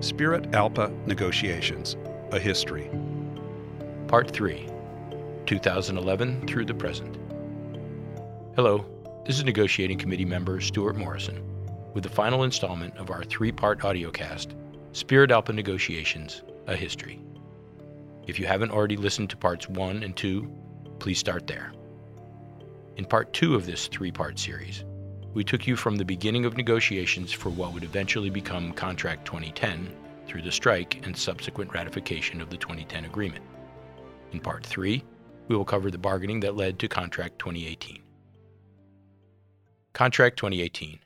Spirit ALPA Negotiations A History. Part 3 2011 through the present. Hello, this is Negotiating Committee member Stuart Morrison with the final installment of our three part audiocast, Spirit ALPA Negotiations A History. If you haven't already listened to parts 1 and 2, please start there. In part 2 of this three part series, we took you from the beginning of negotiations for what would eventually become Contract 2010 through the strike and subsequent ratification of the 2010 agreement. In Part 3, we will cover the bargaining that led to Contract 2018. Contract 2018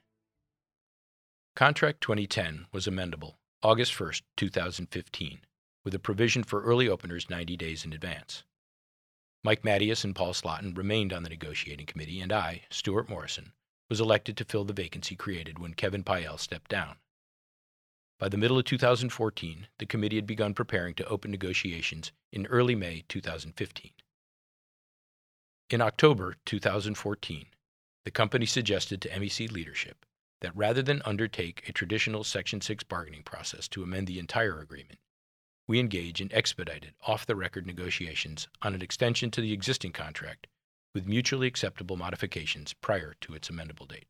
Contract 2010 was amendable August 1, 2015, with a provision for early openers 90 days in advance. Mike Mattias and Paul Slotin remained on the negotiating committee, and I, Stuart Morrison, was elected to fill the vacancy created when Kevin Payel stepped down. By the middle of 2014, the committee had begun preparing to open negotiations in early May 2015. In October 2014, the company suggested to MEC leadership that rather than undertake a traditional Section 6 bargaining process to amend the entire agreement, we engage in expedited, off the record negotiations on an extension to the existing contract with mutually acceptable modifications prior to its amendable date.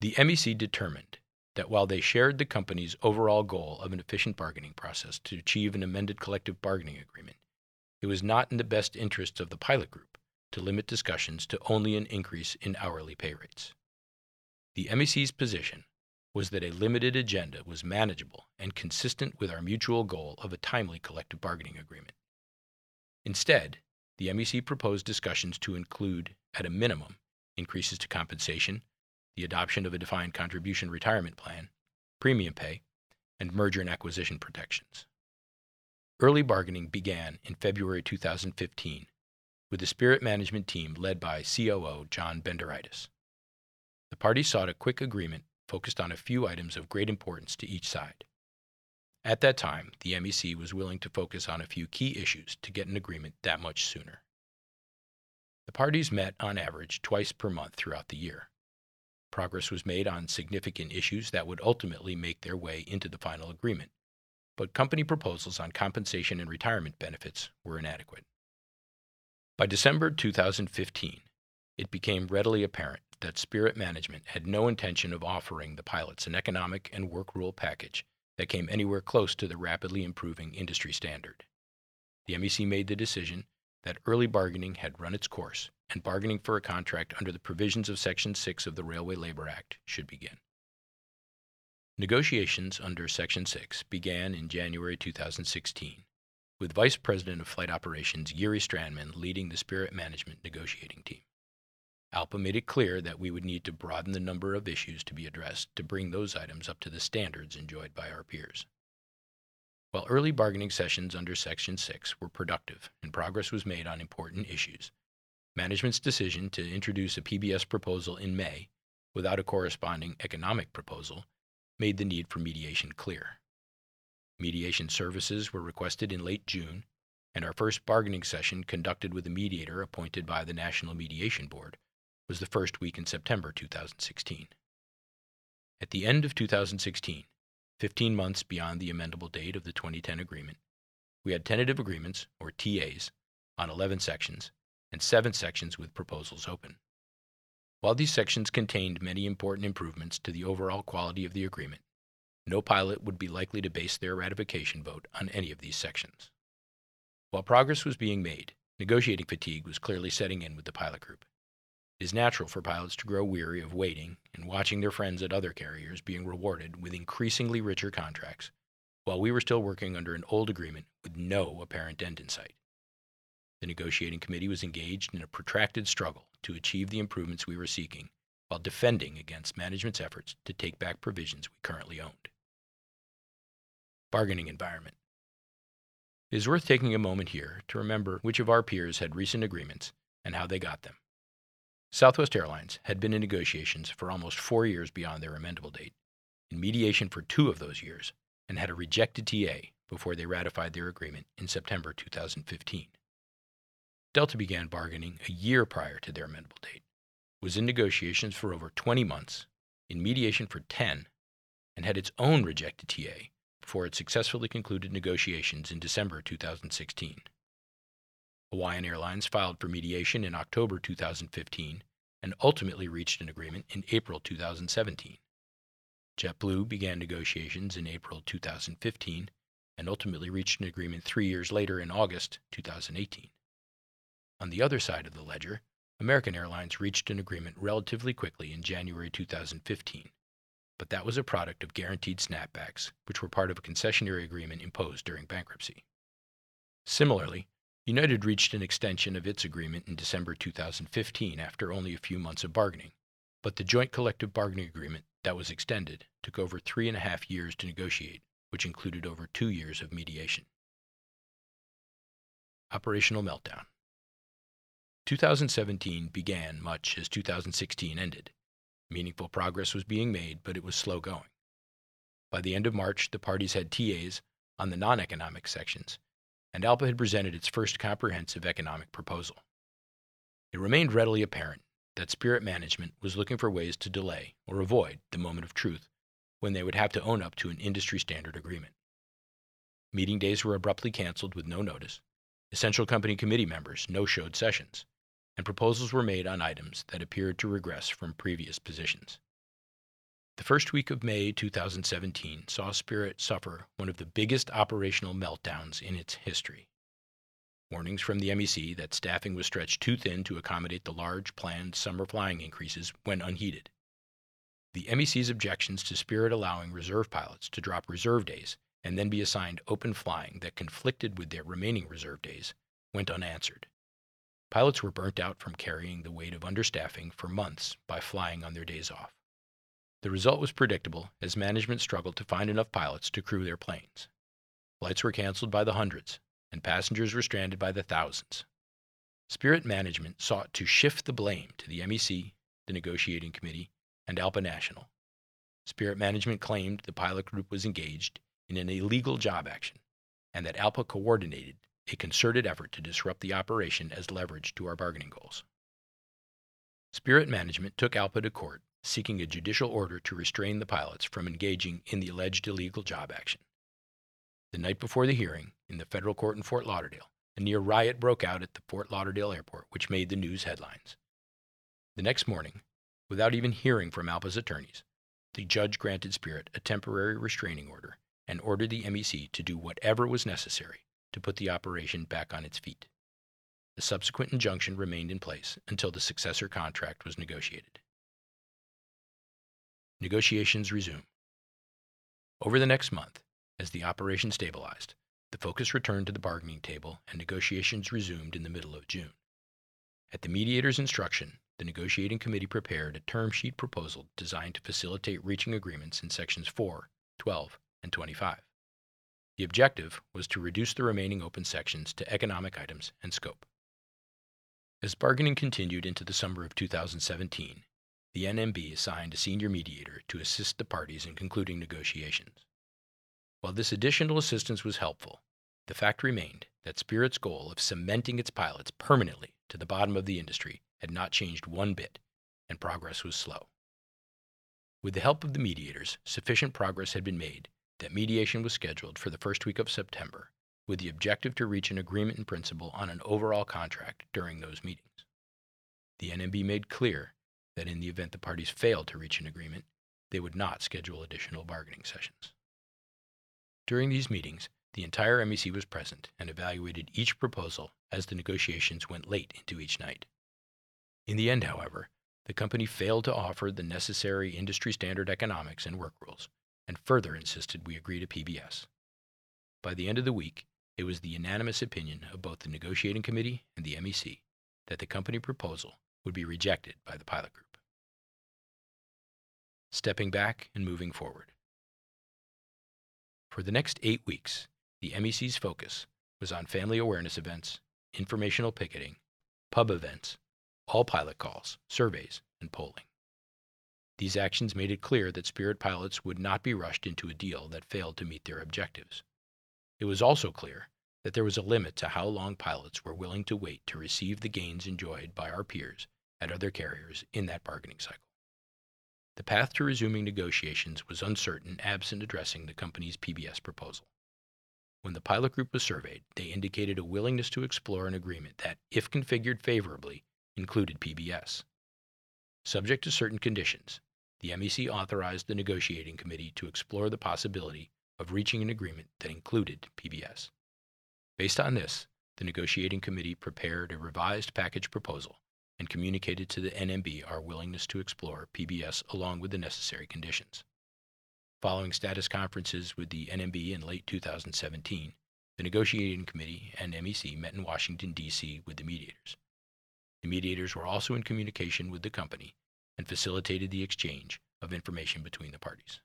The MEC determined that while they shared the company's overall goal of an efficient bargaining process to achieve an amended collective bargaining agreement, it was not in the best interests of the pilot group to limit discussions to only an increase in hourly pay rates. The MEC's position was that a limited agenda was manageable and consistent with our mutual goal of a timely collective bargaining agreement. Instead, the MEC proposed discussions to include, at a minimum, increases to compensation, the adoption of a defined contribution retirement plan, premium pay, and merger and acquisition protections. Early bargaining began in February 2015 with the Spirit Management team led by COO John Bendoraitis. The parties sought a quick agreement focused on a few items of great importance to each side. At that time, the MEC was willing to focus on a few key issues to get an agreement that much sooner. The parties met on average twice per month throughout the year. Progress was made on significant issues that would ultimately make their way into the final agreement, but company proposals on compensation and retirement benefits were inadequate. By December 2015, it became readily apparent that Spirit Management had no intention of offering the pilots an economic and work rule package that came anywhere close to the rapidly improving industry standard. The MEC made the decision that early bargaining had run its course and bargaining for a contract under the provisions of Section 6 of the Railway Labor Act should begin. Negotiations under Section 6 began in January 2016, with Vice President of Flight Operations Yuri Strandman leading the Spirit Management negotiating team. ALPA made it clear that we would need to broaden the number of issues to be addressed to bring those items up to the standards enjoyed by our peers. While early bargaining sessions under Section 6 were productive and progress was made on important issues, management's decision to introduce a PBS proposal in May without a corresponding economic proposal made the need for mediation clear. Mediation services were requested in late June, and our first bargaining session conducted with a mediator appointed by the National Mediation Board was the first week in September 2016. At the end of 2016, 15 months beyond the amendable date of the 2010 agreement, we had tentative agreements, or TAs, on 11 sections and 7 sections with proposals open. While these sections contained many important improvements to the overall quality of the agreement, no pilot would be likely to base their ratification vote on any of these sections. While progress was being made, negotiating fatigue was clearly setting in with the pilot group. It is natural for pilots to grow weary of waiting and watching their friends at other carriers being rewarded with increasingly richer contracts, while we were still working under an old agreement with no apparent end in sight. The negotiating committee was engaged in a protracted struggle to achieve the improvements we were seeking while defending against management's efforts to take back provisions we currently owned. Bargaining environment. It is worth taking a moment here to remember which of our peers had recent agreements and how they got them. Southwest Airlines had been in negotiations for almost four years beyond their amendable date, in mediation for two of those years, and had a rejected TA before they ratified their agreement in September 2015. Delta began bargaining a year prior to their amendable date, was in negotiations for over 20 months, in mediation for 10, and had its own rejected TA before it successfully concluded negotiations in December 2016. Hawaiian Airlines filed for mediation in October 2015 and ultimately reached an agreement in April 2017. JetBlue began negotiations in April 2015 and ultimately reached an agreement three years later in August 2018. On the other side of the ledger, American Airlines reached an agreement relatively quickly in January 2015, but that was a product of guaranteed snapbacks, which were part of a concessionary agreement imposed during bankruptcy. Similarly, United reached an extension of its agreement in December 2015 after only a few months of bargaining, but the joint collective bargaining agreement that was extended took over three and a half years to negotiate, which included over two years of mediation. Operational Meltdown 2017 began much as 2016 ended. Meaningful progress was being made, but it was slow going. By the end of March, the parties had TAs on the non economic sections and ALPA had presented its first comprehensive economic proposal. It remained readily apparent that Spirit Management was looking for ways to delay or avoid the moment of truth when they would have to own up to an industry standard agreement. Meeting days were abruptly canceled with no notice, essential company committee members no showed sessions, and proposals were made on items that appeared to regress from previous positions. The first week of May 2017 saw Spirit suffer one of the biggest operational meltdowns in its history. Warnings from the MEC that staffing was stretched too thin to accommodate the large planned summer flying increases went unheeded. The MEC's objections to Spirit allowing reserve pilots to drop reserve days and then be assigned open flying that conflicted with their remaining reserve days went unanswered. Pilots were burnt out from carrying the weight of understaffing for months by flying on their days off. The result was predictable as management struggled to find enough pilots to crew their planes. Flights were canceled by the hundreds, and passengers were stranded by the thousands. Spirit management sought to shift the blame to the MEC, the negotiating committee, and ALPA National. Spirit management claimed the pilot group was engaged in an illegal job action and that ALPA coordinated a concerted effort to disrupt the operation as leverage to our bargaining goals. Spirit management took ALPA to court seeking a judicial order to restrain the pilots from engaging in the alleged illegal job action. The night before the hearing, in the federal court in Fort Lauderdale, a near riot broke out at the Fort Lauderdale airport, which made the news headlines. The next morning, without even hearing from ALPA's attorneys, the judge granted Spirit a temporary restraining order and ordered the MEC to do whatever was necessary to put the operation back on its feet. The subsequent injunction remained in place until the successor contract was negotiated. Negotiations resume. Over the next month, as the operation stabilized, the focus returned to the bargaining table and negotiations resumed in the middle of June. At the mediator's instruction, the negotiating committee prepared a term sheet proposal designed to facilitate reaching agreements in sections 4, 12, and 25. The objective was to reduce the remaining open sections to economic items and scope. As bargaining continued into the summer of 2017, the NMB assigned a senior mediator to assist the parties in concluding negotiations. While this additional assistance was helpful, the fact remained that Spirit's goal of cementing its pilots permanently to the bottom of the industry had not changed one bit, and progress was slow. With the help of the mediators, sufficient progress had been made that mediation was scheduled for the first week of September, with the objective to reach an agreement in principle on an overall contract during those meetings. The NMB made clear that in the event the parties failed to reach an agreement, they would not schedule additional bargaining sessions. During these meetings, the entire MEC was present and evaluated each proposal as the negotiations went late into each night. In the end, however, the company failed to offer the necessary industry standard economics and work rules, and further insisted we agree to PBS. By the end of the week, it was the unanimous opinion of both the negotiating committee and the MEC that the company proposal would be rejected by the pilot group. Stepping back and moving forward. For the next eight weeks, the MEC's focus was on family awareness events, informational picketing, pub events, all pilot calls, surveys, and polling. These actions made it clear that Spirit pilots would not be rushed into a deal that failed to meet their objectives. It was also clear that there was a limit to how long pilots were willing to wait to receive the gains enjoyed by our peers at other carriers in that bargaining cycle. The path to resuming negotiations was uncertain absent addressing the company's PBS proposal. When the pilot group was surveyed, they indicated a willingness to explore an agreement that, if configured favorably, included PBS. Subject to certain conditions, the MEC authorized the negotiating committee to explore the possibility of reaching an agreement that included PBS. Based on this, the negotiating committee prepared a revised package proposal and communicated to the NMB our willingness to explore PBS along with the necessary conditions. Following status conferences with the NMB in late 2017, the negotiating committee and MEC met in Washington, D.C. with the mediators. The mediators were also in communication with the company and facilitated the exchange of information between the parties.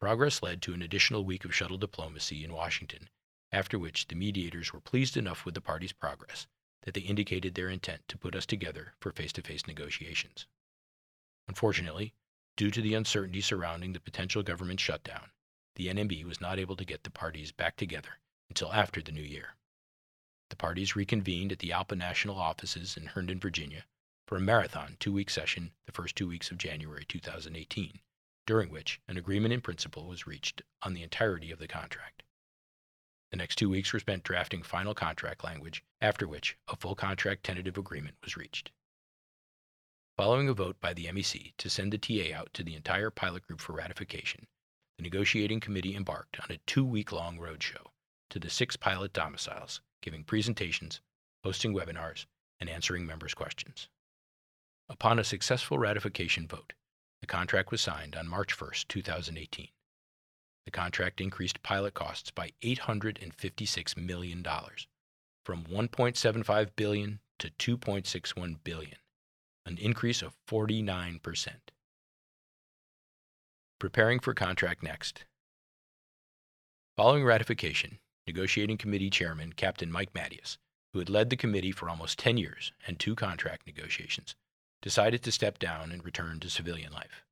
Progress led to an additional week of shuttle diplomacy in Washington, after which the mediators were pleased enough with the parties' progress that they indicated their intent to put us together for face to face negotiations. Unfortunately, due to the uncertainty surrounding the potential government shutdown, the NMB was not able to get the parties back together until after the new year. The parties reconvened at the ALPA national offices in Herndon, Virginia, for a marathon two week session the first two weeks of January 2018, during which an agreement in principle was reached on the entirety of the contract. The next two weeks were spent drafting final contract language, after which a full contract tentative agreement was reached. Following a vote by the MEC to send the TA out to the entire pilot group for ratification, the negotiating committee embarked on a two week long roadshow to the six pilot domiciles giving presentations, hosting webinars, and answering members' questions. Upon a successful ratification vote, the contract was signed on March 1, 2018. The contract increased pilot costs by $856 million, from 1.75 billion to 2.61 billion, an increase of 49%. Preparing for contract next. Following ratification, Negotiating Committee Chairman Captain Mike Mattias, who had led the committee for almost 10 years and two contract negotiations, decided to step down and return to civilian life.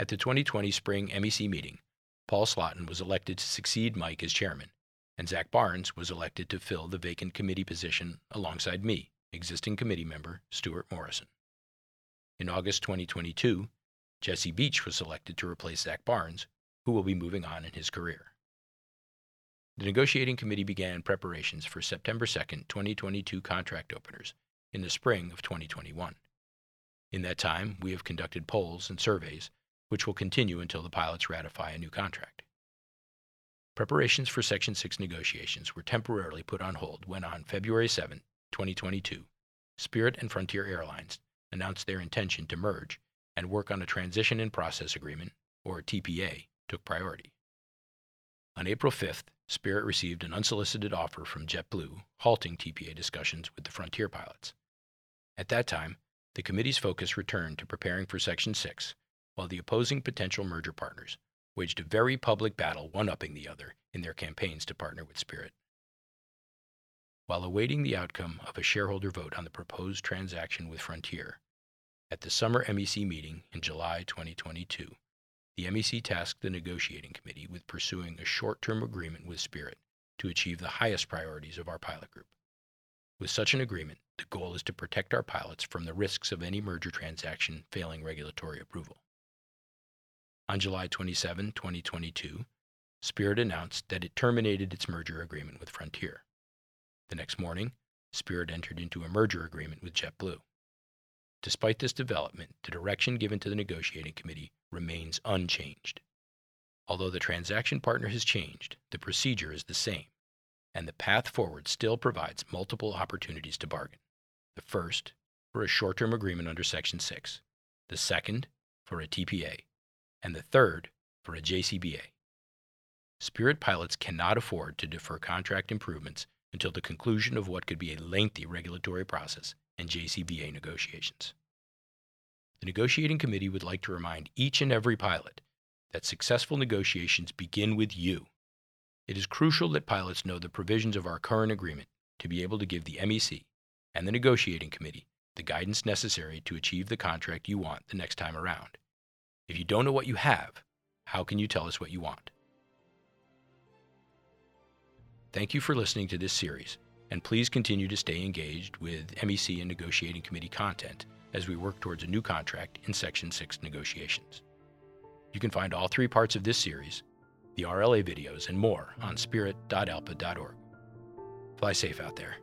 At the 2020 spring MEC meeting, Paul Slotin was elected to succeed Mike as chairman, and Zach Barnes was elected to fill the vacant committee position alongside me, existing committee member Stuart Morrison. In August 2022, Jesse Beach was selected to replace Zach Barnes, who will be moving on in his career. The negotiating committee began preparations for September 2, 2022 contract openers in the spring of 2021. In that time, we have conducted polls and surveys, which will continue until the pilots ratify a new contract. Preparations for Section 6 negotiations were temporarily put on hold when, on February 7, 2022, Spirit and Frontier Airlines announced their intention to merge and work on a Transition in Process Agreement, or TPA, took priority. On April 5th, Spirit received an unsolicited offer from JetBlue, halting TPA discussions with the Frontier pilots. At that time, the committee's focus returned to preparing for Section 6, while the opposing potential merger partners waged a very public battle one upping the other in their campaigns to partner with Spirit. While awaiting the outcome of a shareholder vote on the proposed transaction with Frontier, at the summer MEC meeting in July 2022, the MEC tasked the negotiating committee with pursuing a short term agreement with Spirit to achieve the highest priorities of our pilot group. With such an agreement, the goal is to protect our pilots from the risks of any merger transaction failing regulatory approval. On July 27, 2022, Spirit announced that it terminated its merger agreement with Frontier. The next morning, Spirit entered into a merger agreement with JetBlue. Despite this development, the direction given to the negotiating committee remains unchanged. Although the transaction partner has changed, the procedure is the same, and the path forward still provides multiple opportunities to bargain. The first, for a short term agreement under Section 6, the second, for a TPA, and the third, for a JCBA. Spirit pilots cannot afford to defer contract improvements until the conclusion of what could be a lengthy regulatory process and JCBA negotiations. The negotiating committee would like to remind each and every pilot that successful negotiations begin with you. It is crucial that pilots know the provisions of our current agreement to be able to give the MEC and the negotiating committee the guidance necessary to achieve the contract you want the next time around. If you don't know what you have, how can you tell us what you want? Thank you for listening to this series, and please continue to stay engaged with MEC and negotiating committee content as we work towards a new contract in Section 6 negotiations. You can find all three parts of this series, the RLA videos, and more on spirit.alpa.org. Fly safe out there.